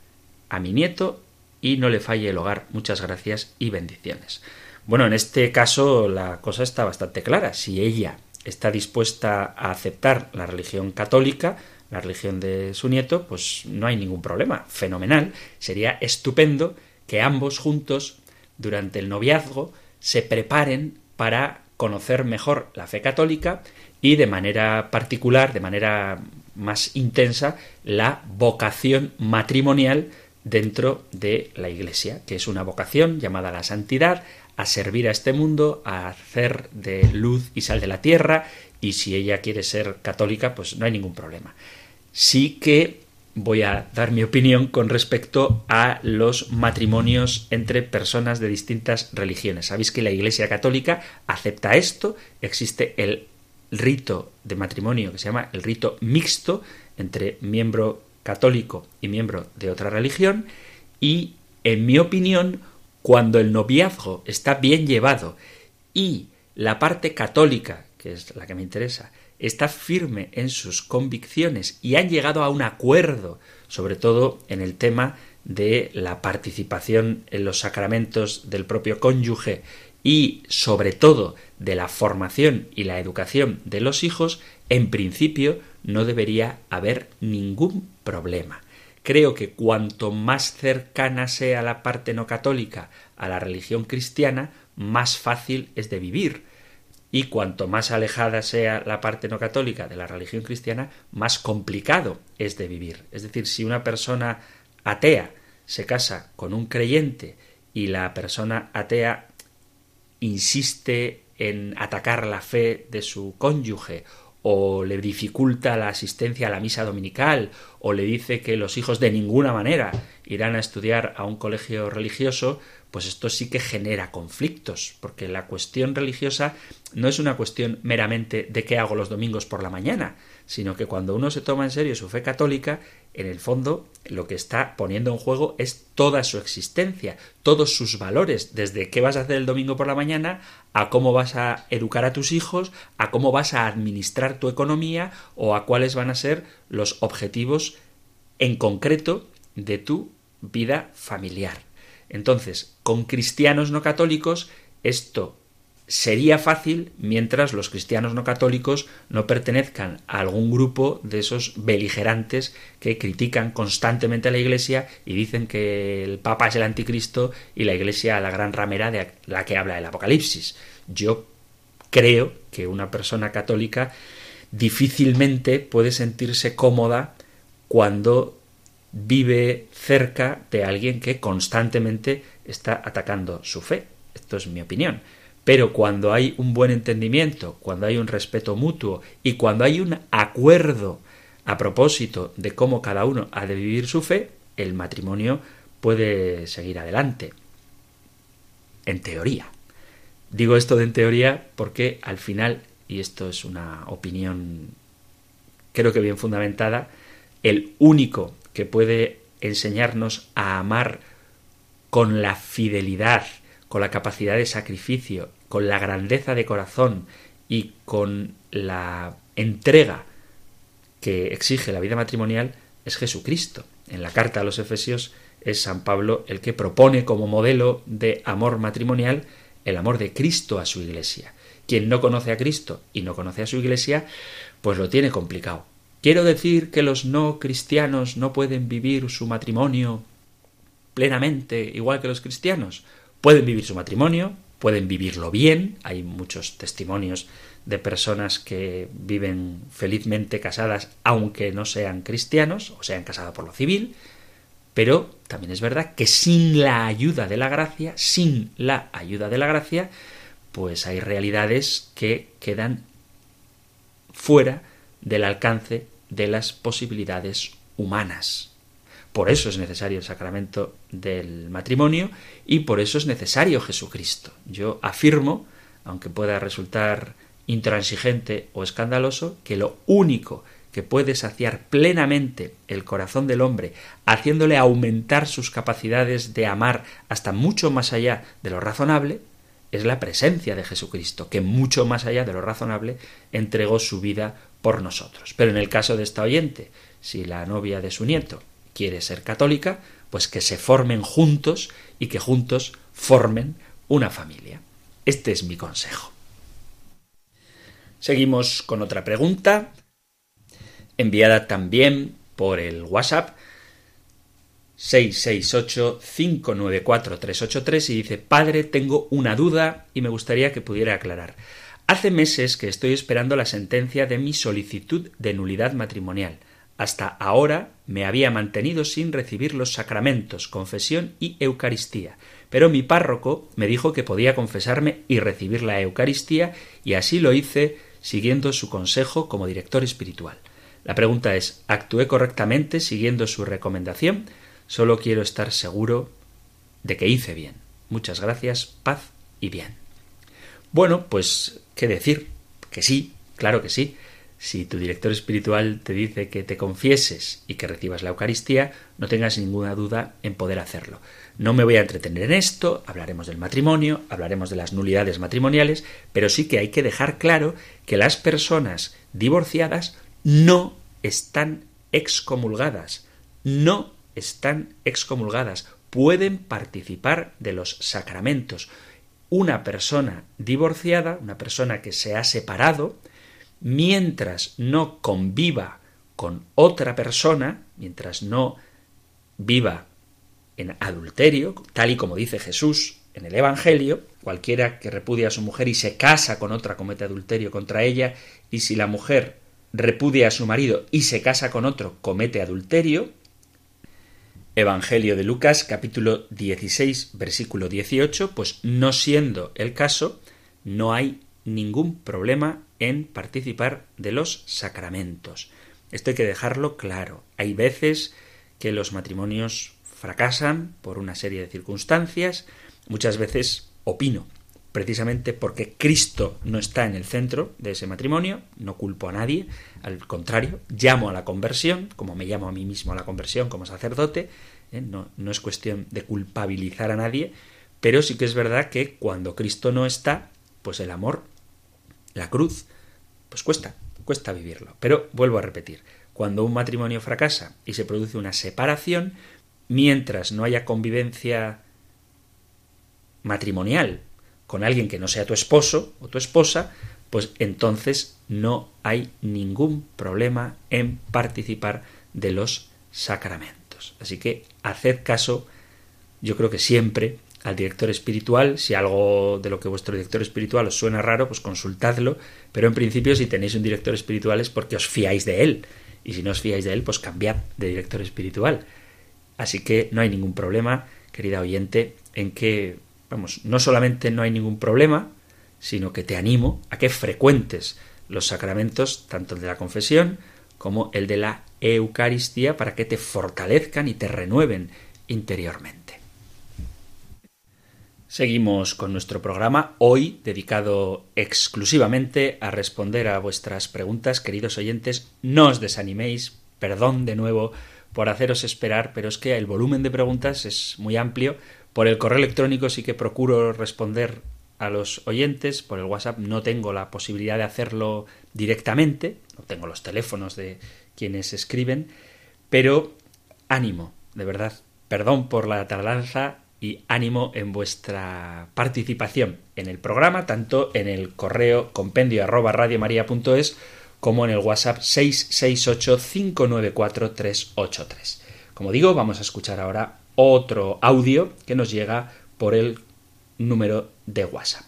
a mi nieto y no le falle el hogar. Muchas gracias y bendiciones. Bueno, en este caso la cosa está bastante clara. Si ella está dispuesta a aceptar la religión católica, la religión de su nieto, pues no hay ningún problema. Fenomenal. Sería estupendo que ambos juntos, durante el noviazgo, se preparen para conocer mejor la fe católica y de manera particular, de manera más intensa, la vocación matrimonial dentro de la Iglesia, que es una vocación llamada la santidad, a servir a este mundo, a hacer de luz y sal de la tierra, y si ella quiere ser católica, pues no hay ningún problema. Sí que voy a dar mi opinión con respecto a los matrimonios entre personas de distintas religiones. Sabéis que la Iglesia Católica acepta esto, existe el rito de matrimonio que se llama el rito mixto entre miembro católico y miembro de otra religión y, en mi opinión, cuando el noviazgo está bien llevado y la parte católica, que es la que me interesa, está firme en sus convicciones y han llegado a un acuerdo, sobre todo en el tema de la participación en los sacramentos del propio cónyuge y sobre todo de la formación y la educación de los hijos, en principio no debería haber ningún problema. Creo que cuanto más cercana sea la parte no católica a la religión cristiana, más fácil es de vivir y cuanto más alejada sea la parte no católica de la religión cristiana, más complicado es de vivir. Es decir, si una persona atea se casa con un creyente y la persona atea insiste en atacar la fe de su cónyuge o le dificulta la asistencia a la misa dominical o le dice que los hijos de ninguna manera irán a estudiar a un colegio religioso, pues esto sí que genera conflictos, porque la cuestión religiosa no es una cuestión meramente de qué hago los domingos por la mañana, sino que cuando uno se toma en serio su fe católica, en el fondo lo que está poniendo en juego es toda su existencia, todos sus valores, desde qué vas a hacer el domingo por la mañana, a cómo vas a educar a tus hijos, a cómo vas a administrar tu economía o a cuáles van a ser los objetivos en concreto de tu vida familiar. Entonces, con cristianos no católicos, esto sería fácil mientras los cristianos no católicos no pertenezcan a algún grupo de esos beligerantes que critican constantemente a la Iglesia y dicen que el Papa es el anticristo y la Iglesia la gran ramera de la que habla el Apocalipsis. Yo creo que una persona católica difícilmente puede sentirse cómoda cuando vive cerca de alguien que constantemente está atacando su fe. Esto es mi opinión. Pero cuando hay un buen entendimiento, cuando hay un respeto mutuo y cuando hay un acuerdo a propósito de cómo cada uno ha de vivir su fe, el matrimonio puede seguir adelante. En teoría. Digo esto de en teoría porque al final, y esto es una opinión creo que bien fundamentada, el único que puede enseñarnos a amar con la fidelidad, con la capacidad de sacrificio, con la grandeza de corazón y con la entrega que exige la vida matrimonial es Jesucristo. En la carta a los Efesios es San Pablo el que propone como modelo de amor matrimonial el amor de Cristo a su iglesia. Quien no conoce a Cristo y no conoce a su iglesia, pues lo tiene complicado. ¿Quiero decir que los no cristianos no pueden vivir su matrimonio plenamente igual que los cristianos? Pueden vivir su matrimonio, pueden vivirlo bien, hay muchos testimonios de personas que viven felizmente casadas aunque no sean cristianos o sean casadas por lo civil, pero también es verdad que sin la ayuda de la gracia, sin la ayuda de la gracia, pues hay realidades que quedan fuera del alcance de las posibilidades humanas. Por eso es necesario el sacramento del matrimonio y por eso es necesario Jesucristo. Yo afirmo, aunque pueda resultar intransigente o escandaloso, que lo único que puede saciar plenamente el corazón del hombre, haciéndole aumentar sus capacidades de amar hasta mucho más allá de lo razonable, es la presencia de Jesucristo, que mucho más allá de lo razonable entregó su vida por nosotros. Pero en el caso de esta oyente, si la novia de su nieto quiere ser católica, pues que se formen juntos y que juntos formen una familia. Este es mi consejo. Seguimos con otra pregunta, enviada también por el WhatsApp 668-594-383 y dice, Padre, tengo una duda y me gustaría que pudiera aclarar. Hace meses que estoy esperando la sentencia de mi solicitud de nulidad matrimonial. Hasta ahora me había mantenido sin recibir los sacramentos, confesión y Eucaristía, pero mi párroco me dijo que podía confesarme y recibir la Eucaristía y así lo hice siguiendo su consejo como director espiritual. La pregunta es, ¿actué correctamente siguiendo su recomendación? Solo quiero estar seguro de que hice bien. Muchas gracias, paz y bien. Bueno, pues, ¿qué decir? Que sí, claro que sí. Si tu director espiritual te dice que te confieses y que recibas la Eucaristía, no tengas ninguna duda en poder hacerlo. No me voy a entretener en esto, hablaremos del matrimonio, hablaremos de las nulidades matrimoniales, pero sí que hay que dejar claro que las personas divorciadas no están excomulgadas, no están excomulgadas, pueden participar de los sacramentos. Una persona divorciada, una persona que se ha separado, mientras no conviva con otra persona, mientras no viva en adulterio, tal y como dice Jesús en el Evangelio, cualquiera que repudia a su mujer y se casa con otra comete adulterio contra ella, y si la mujer repudia a su marido y se casa con otro comete adulterio, Evangelio de Lucas capítulo 16 versículo 18, pues no siendo el caso, no hay ningún problema en participar de los sacramentos. Esto hay que dejarlo claro. Hay veces que los matrimonios fracasan por una serie de circunstancias, muchas veces opino, precisamente porque Cristo no está en el centro de ese matrimonio, no culpo a nadie, al contrario, llamo a la conversión, como me llamo a mí mismo a la conversión como sacerdote, ¿eh? no, no es cuestión de culpabilizar a nadie, pero sí que es verdad que cuando Cristo no está, pues el amor la cruz, pues cuesta, cuesta vivirlo. Pero vuelvo a repetir, cuando un matrimonio fracasa y se produce una separación, mientras no haya convivencia matrimonial con alguien que no sea tu esposo o tu esposa, pues entonces no hay ningún problema en participar de los sacramentos. Así que haced caso, yo creo que siempre al director espiritual. Si algo de lo que vuestro director espiritual os suena raro, pues consultadlo. Pero en principio, si tenéis un director espiritual es porque os fiáis de él. Y si no os fiáis de él, pues cambiad de director espiritual. Así que no hay ningún problema, querida oyente, en que, vamos, no solamente no hay ningún problema, sino que te animo a que frecuentes los sacramentos, tanto el de la confesión como el de la Eucaristía, para que te fortalezcan y te renueven interiormente. Seguimos con nuestro programa, hoy dedicado exclusivamente a responder a vuestras preguntas, queridos oyentes. No os desaniméis, perdón de nuevo por haceros esperar, pero es que el volumen de preguntas es muy amplio. Por el correo electrónico sí que procuro responder a los oyentes, por el WhatsApp no tengo la posibilidad de hacerlo directamente, no tengo los teléfonos de quienes escriben, pero ánimo, de verdad, perdón por la tardanza y ánimo en vuestra participación en el programa, tanto en el correo compendio arroba radiomaria.es como en el WhatsApp 668-594-383. Como digo, vamos a escuchar ahora otro audio que nos llega por el número de WhatsApp.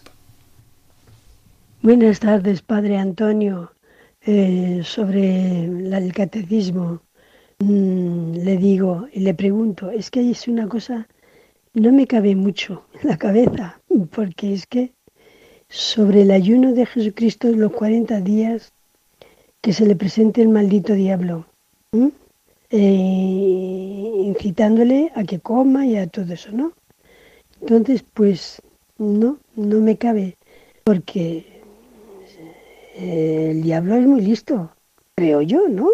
Buenas tardes, Padre Antonio. Eh, sobre el catecismo, mm, le digo y le pregunto, es que es una cosa no me cabe mucho la cabeza, porque es que sobre el ayuno de Jesucristo los 40 días que se le presente el maldito diablo, eh, incitándole a que coma y a todo eso, ¿no? Entonces, pues no, no me cabe, porque eh, el diablo es muy listo, creo yo, ¿no?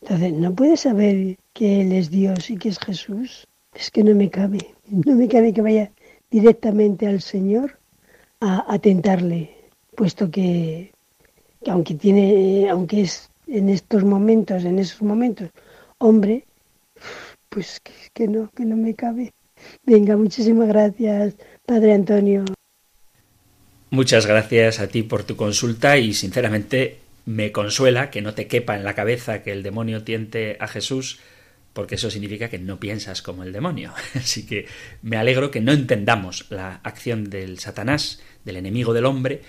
Entonces, no puede saber que Él es Dios y que es Jesús. Es que no me cabe, no me cabe que vaya directamente al Señor a, tentarle, puesto que, aunque tiene, aunque es en estos momentos, en esos momentos, hombre, pues que, que no, que no me cabe. Venga, muchísimas gracias, Padre Antonio. Muchas gracias a ti por tu consulta y sinceramente me consuela que no te quepa en la cabeza que el demonio tiente a Jesús porque eso significa que no piensas como el demonio. Así que me alegro que no entendamos la acción del Satanás, del enemigo del hombre,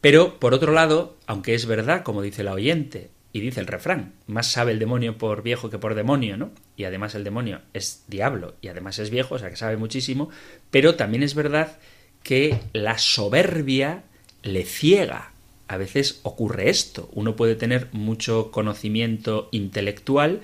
pero por otro lado, aunque es verdad, como dice la oyente, y dice el refrán, más sabe el demonio por viejo que por demonio, ¿no? Y además el demonio es diablo y además es viejo, o sea que sabe muchísimo, pero también es verdad que la soberbia le ciega a veces ocurre esto. Uno puede tener mucho conocimiento intelectual,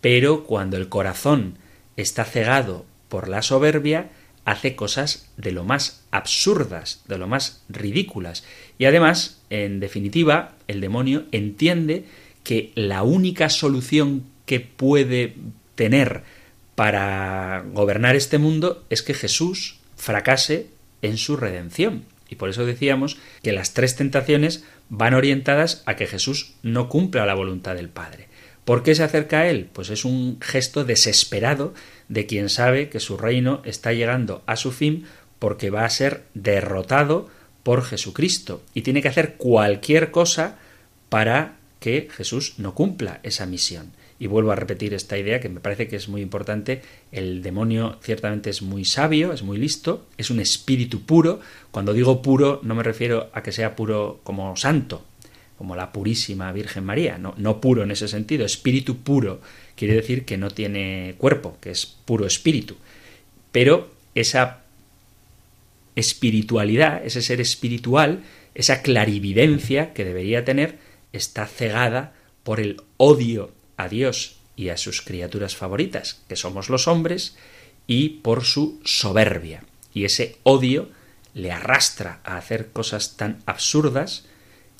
pero cuando el corazón está cegado por la soberbia, hace cosas de lo más absurdas, de lo más ridículas. Y además, en definitiva, el demonio entiende que la única solución que puede tener para gobernar este mundo es que Jesús fracase en su redención. Y por eso decíamos que las tres tentaciones van orientadas a que Jesús no cumpla la voluntad del Padre. ¿Por qué se acerca a Él? Pues es un gesto desesperado de quien sabe que su reino está llegando a su fin porque va a ser derrotado por Jesucristo y tiene que hacer cualquier cosa para que Jesús no cumpla esa misión. Y vuelvo a repetir esta idea que me parece que es muy importante. El demonio ciertamente es muy sabio, es muy listo, es un espíritu puro. Cuando digo puro no me refiero a que sea puro como santo, como la purísima Virgen María, no, no puro en ese sentido. Espíritu puro quiere decir que no tiene cuerpo, que es puro espíritu. Pero esa espiritualidad, ese ser espiritual, esa clarividencia que debería tener, está cegada por el odio a Dios y a sus criaturas favoritas, que somos los hombres, y por su soberbia. Y ese odio le arrastra a hacer cosas tan absurdas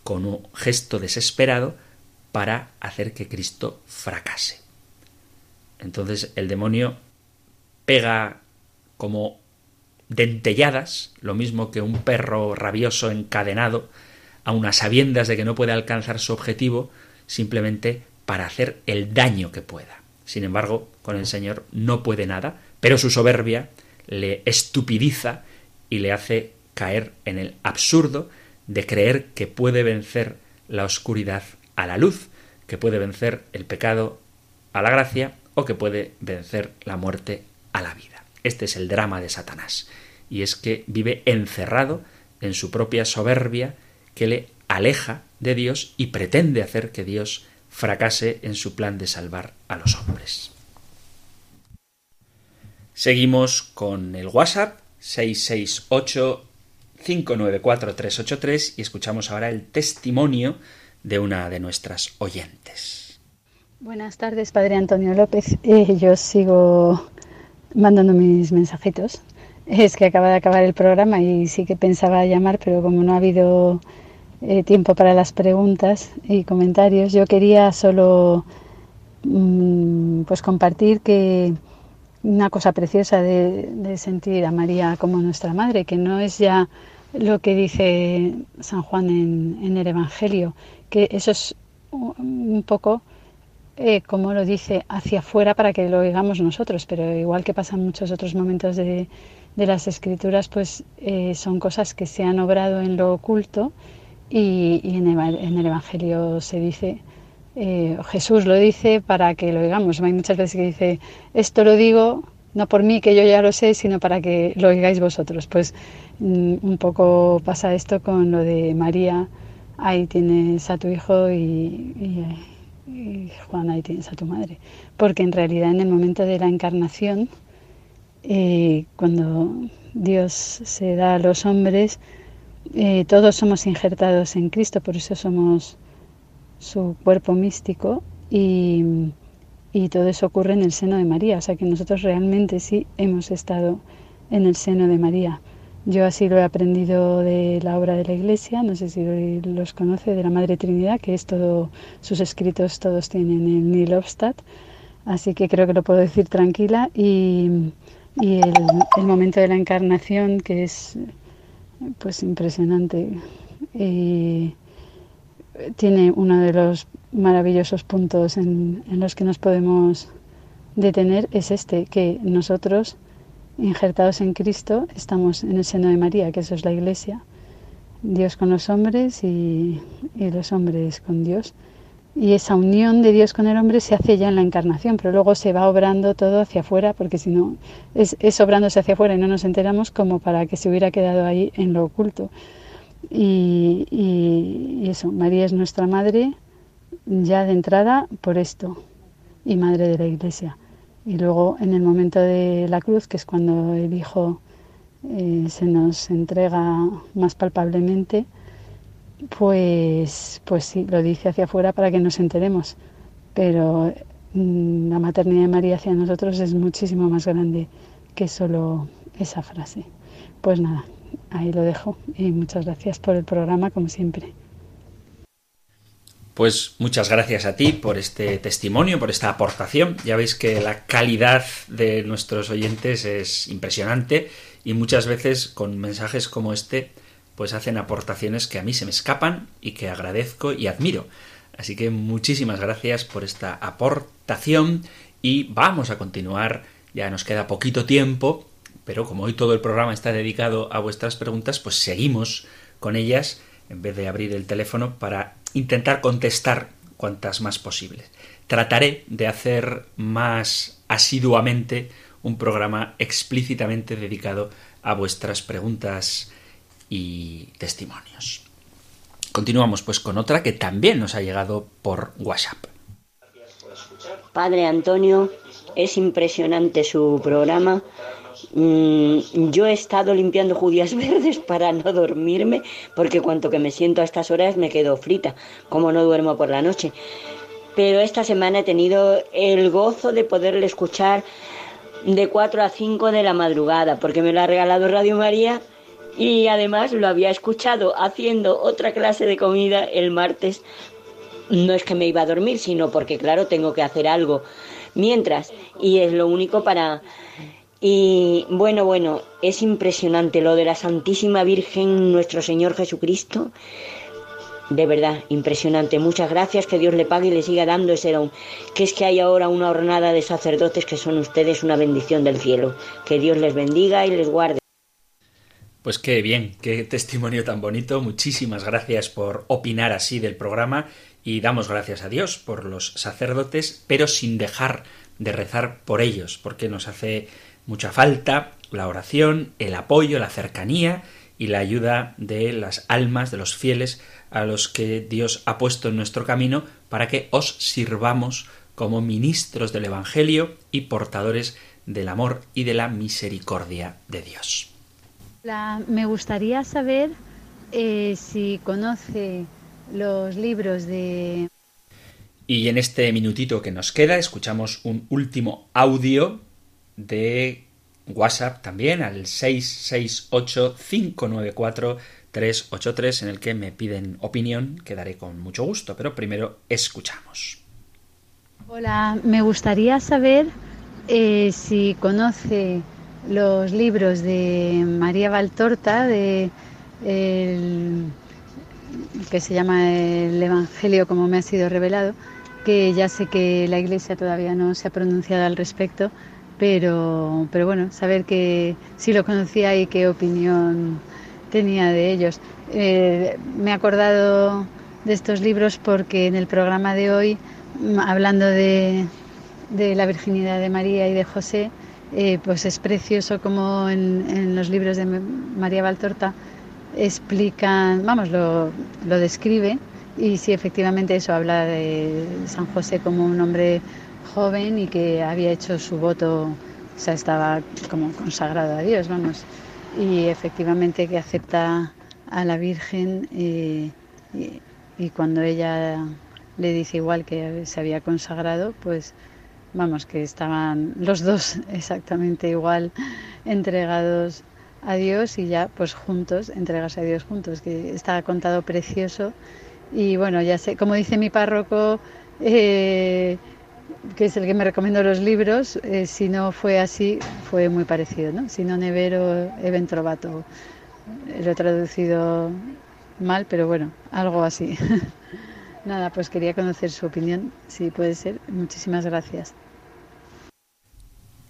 con un gesto desesperado para hacer que Cristo fracase. Entonces el demonio pega como dentelladas, lo mismo que un perro rabioso encadenado, a unas sabiendas de que no puede alcanzar su objetivo, simplemente para hacer el daño que pueda. Sin embargo, con el Señor no puede nada, pero su soberbia le estupidiza y le hace caer en el absurdo de creer que puede vencer la oscuridad a la luz, que puede vencer el pecado a la gracia o que puede vencer la muerte a la vida. Este es el drama de Satanás, y es que vive encerrado en su propia soberbia que le aleja de Dios y pretende hacer que Dios fracase en su plan de salvar a los hombres. Seguimos con el WhatsApp 668 594 383 y escuchamos ahora el testimonio de una de nuestras oyentes. Buenas tardes, Padre Antonio López. Eh, yo sigo mandando mis mensajitos. Es que acaba de acabar el programa y sí que pensaba llamar, pero como no ha habido eh, tiempo para las preguntas y comentarios. Yo quería solo mm, pues compartir que una cosa preciosa de, sentir a María como nuestra madre, que no es ya lo que dice San Juan en, el Evangelio, que eso es un poco eh, como lo dice hacia afuera para que lo oigamos nosotros, pero igual que pasan muchos otros momentos de, las escrituras, pues eh, son cosas que se han obrado en lo oculto y, en, el, Evangelio se dice, eh, Jesús lo dice para que lo oigamos. Hay muchas veces que dice, esto lo digo no por mí, que yo ya lo sé, sino para que lo oigáis vosotros. Pues mm, un poco pasa esto con lo de María, ahí tienes a tu hijo y, Juan, ahí tienes a tu madre. Porque en realidad en el momento de la encarnación, eh, cuando Dios se da a los hombres, eh, todos somos injertados en Cristo, por eso somos su cuerpo místico y, todo eso ocurre en el seno de María, o sea que nosotros realmente sí hemos estado en el seno de María. Yo así lo he aprendido de la obra de la Iglesia, no sé si los conoce, de la Madre Trinidad, que es todo, sus escritos todos tienen el Neil Obstat, así que creo que lo puedo decir tranquila. Y, el, el momento de la encarnación, que es pues impresionante. Y tiene uno de los maravillosos puntos en, los que nos podemos detener es este, que nosotros, injertados en Cristo, estamos en el seno de María, que eso es la Iglesia, Dios con los hombres y, los hombres con Dios y esa unión de Dios con el hombre se hace ya en la encarnación, pero luego se va obrando todo hacia afuera, porque si no, es, es obrándose hacia afuera y no nos enteramos como para que se hubiera quedado ahí en lo oculto. Y, y, eso, María es nuestra madre ya de entrada por esto, y madre de la iglesia. Y luego en el momento de la cruz, que es cuando el Hijo eh, se nos entrega más palpablemente, pues, pues sí, lo dice hacia afuera para que nos enteremos. Pero mm, la maternidad de María hacia nosotros es muchísimo más grande que solo esa frase. Pues nada, ahí lo dejo y muchas gracias por el programa como siempre. Pues muchas gracias a ti por este testimonio, por esta aportación. Ya veis que la calidad de nuestros oyentes es impresionante y muchas veces con mensajes como este pues hacen aportaciones que a mí se me escapan y que agradezco y admiro. Así que muchísimas gracias por esta aportación y vamos a continuar. Ya nos queda poquito tiempo, pero como hoy todo el programa está dedicado a vuestras preguntas, pues seguimos con ellas en vez de abrir el teléfono para intentar contestar cuantas más posibles. Trataré de hacer más asiduamente un programa explícitamente dedicado a vuestras preguntas y testimonios. Continuamos pues con otra que también nos ha llegado por WhatsApp. Padre Antonio, es impresionante su programa yo he estado limpiando judías verdes para no dormirme, porque cuanto que me siento a estas horas me quedo frita, como no duermo por la noche. Pero esta semana he tenido el gozo de poderle escuchar de 4 a 5 de la madrugada, porque me lo ha regalado Radio María y además lo había escuchado haciendo otra clase de comida el martes. No es que me iba a dormir, sino porque, claro, tengo que hacer algo mientras. Y es lo único para y bueno, bueno, es impresionante lo de la Santísima Virgen, nuestro Señor Jesucristo. De verdad, impresionante. Muchas gracias, que Dios le pague y le siga dando ese don. Que es que hay ahora una jornada de sacerdotes que son ustedes una bendición del cielo. Que Dios les bendiga y les guarde. Pues qué bien, qué testimonio tan bonito. Muchísimas gracias por opinar así del programa y damos gracias a Dios por los sacerdotes, pero sin dejar de rezar por ellos, porque nos hace mucha falta la oración, el apoyo, la cercanía y la ayuda de las almas, de los fieles a los que Dios ha puesto en nuestro camino para que os sirvamos como ministros del Evangelio y portadores del amor y de la misericordia de Dios. me gustaría saber eh, si conoce los libros de... Y en este minutito que nos queda escuchamos un último audio de WhatsApp también al 668-594-383 en el que me piden opinión, que daré con mucho gusto, pero primero escuchamos. Hola, me gustaría saber eh, si conoce los libros de María Valtorta, de que se llama El Evangelio como me ha sido revelado, que ya sé que la Iglesia todavía no se ha pronunciado al respecto, pero, pero bueno, saber que sí lo conocía y qué opinión tenía de ellos. Eh, me he acordado de estos libros porque en el programa de hoy, mm, hablando de, la virginidad de María y de José, eh, pues es precioso como en, los libros de María Valtorta explican, vamos, lo, lo describe y sí, efectivamente eso habla de San José como un hombre joven y que había hecho su voto, o sea, estaba como consagrado a Dios, vamos, y efectivamente que acepta a la Virgen y, y, cuando ella le dice igual que se había consagrado, pues vamos, que estaban los dos exactamente igual entregados a Dios y ya pues juntos, entregarse a Dios juntos, que está contado precioso. Y bueno, ya sé, como dice mi párroco, eh, que es el que me recomendó los libros, eh, si no fue así, fue muy parecido, ¿no? Si no nevero, even trovato. Lo he traducido mal, pero bueno, algo así. Nada, pues quería conocer su opinión, si puede ser. Muchísimas gracias.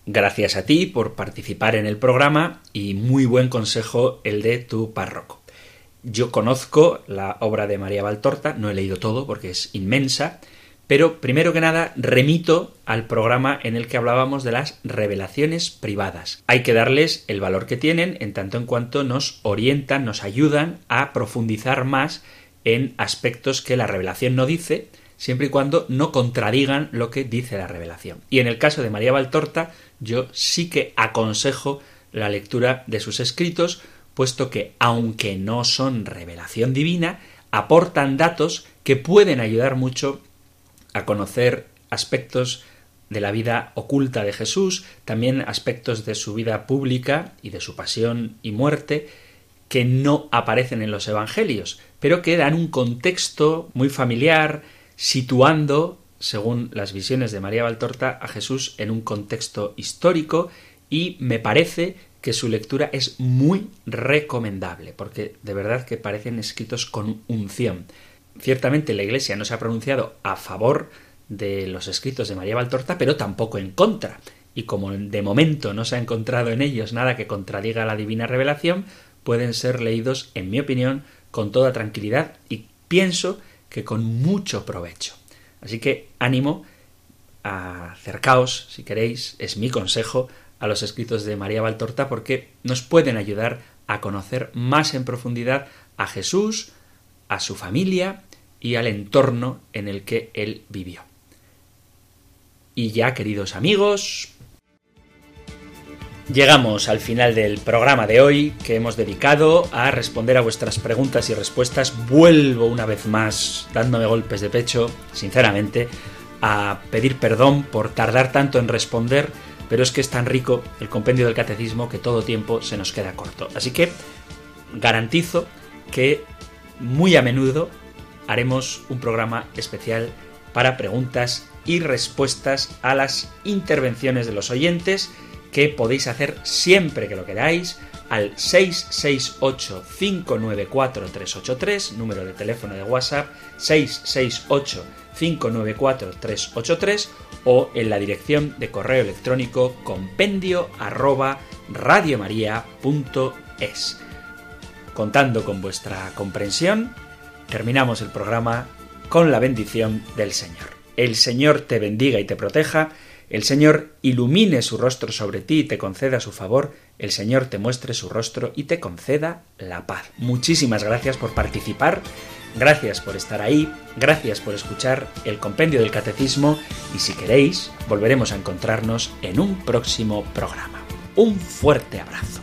Gracias a ti por participar en el programa y muy buen consejo el de tu párroco. Yo conozco la obra de María Valtorta, no he leído todo porque es inmensa, pero primero que nada remito al programa en el que hablábamos de las revelaciones privadas. Hay que darles el valor que tienen en tanto en cuanto nos orientan, nos ayudan a profundizar más en aspectos que la revelación no dice, siempre y cuando no contradigan lo que dice la revelación. Y en el caso de María Valtorta, yo sí que aconsejo la lectura de sus escritos, puesto que, aunque no son revelación divina, aportan datos que pueden ayudar mucho a conocer aspectos de la vida oculta de Jesús, también aspectos de su vida pública y de su pasión y muerte que no aparecen en los evangelios, pero que dan un contexto muy familiar, situando, según las visiones de María Valtorta, a Jesús en un contexto histórico y me parece que su lectura es muy recomendable, porque de verdad que parecen escritos con unción. Ciertamente la Iglesia no se ha pronunciado a favor de los escritos de María Valtorta, pero tampoco en contra. Y como de momento no se ha encontrado en ellos nada que contradiga la divina revelación, pueden ser leídos, en mi opinión, con toda tranquilidad y pienso que con mucho provecho. Así que ánimo, acercaos, si queréis, es mi consejo, a los escritos de María Valtorta porque nos pueden ayudar a conocer más en profundidad a Jesús, a su familia y al entorno en el que él vivió. Y ya, queridos amigos, llegamos al final del programa de hoy que hemos dedicado a responder a vuestras preguntas y respuestas. Vuelvo una vez más, dándome golpes de pecho, sinceramente, a pedir perdón por tardar tanto en responder, pero es que es tan rico el compendio del catecismo que todo tiempo se nos queda corto. Así que garantizo que muy a menudo haremos un programa especial para preguntas y respuestas a las intervenciones de los oyentes que podéis hacer siempre que lo queráis al 668-594-383, número de teléfono de WhatsApp 668-594-383 o en la dirección de correo electrónico compendio arroba radiomaria.es. Contando con vuestra comprensión, terminamos el programa con la bendición del Señor el Señor te bendiga y te proteja, el Señor ilumine su rostro sobre ti y te conceda su favor, el Señor te muestre su rostro y te conceda la paz. Muchísimas gracias por participar, gracias por estar ahí, gracias por escuchar el compendio del catecismo y si queréis volveremos a encontrarnos en un próximo programa. Un fuerte abrazo.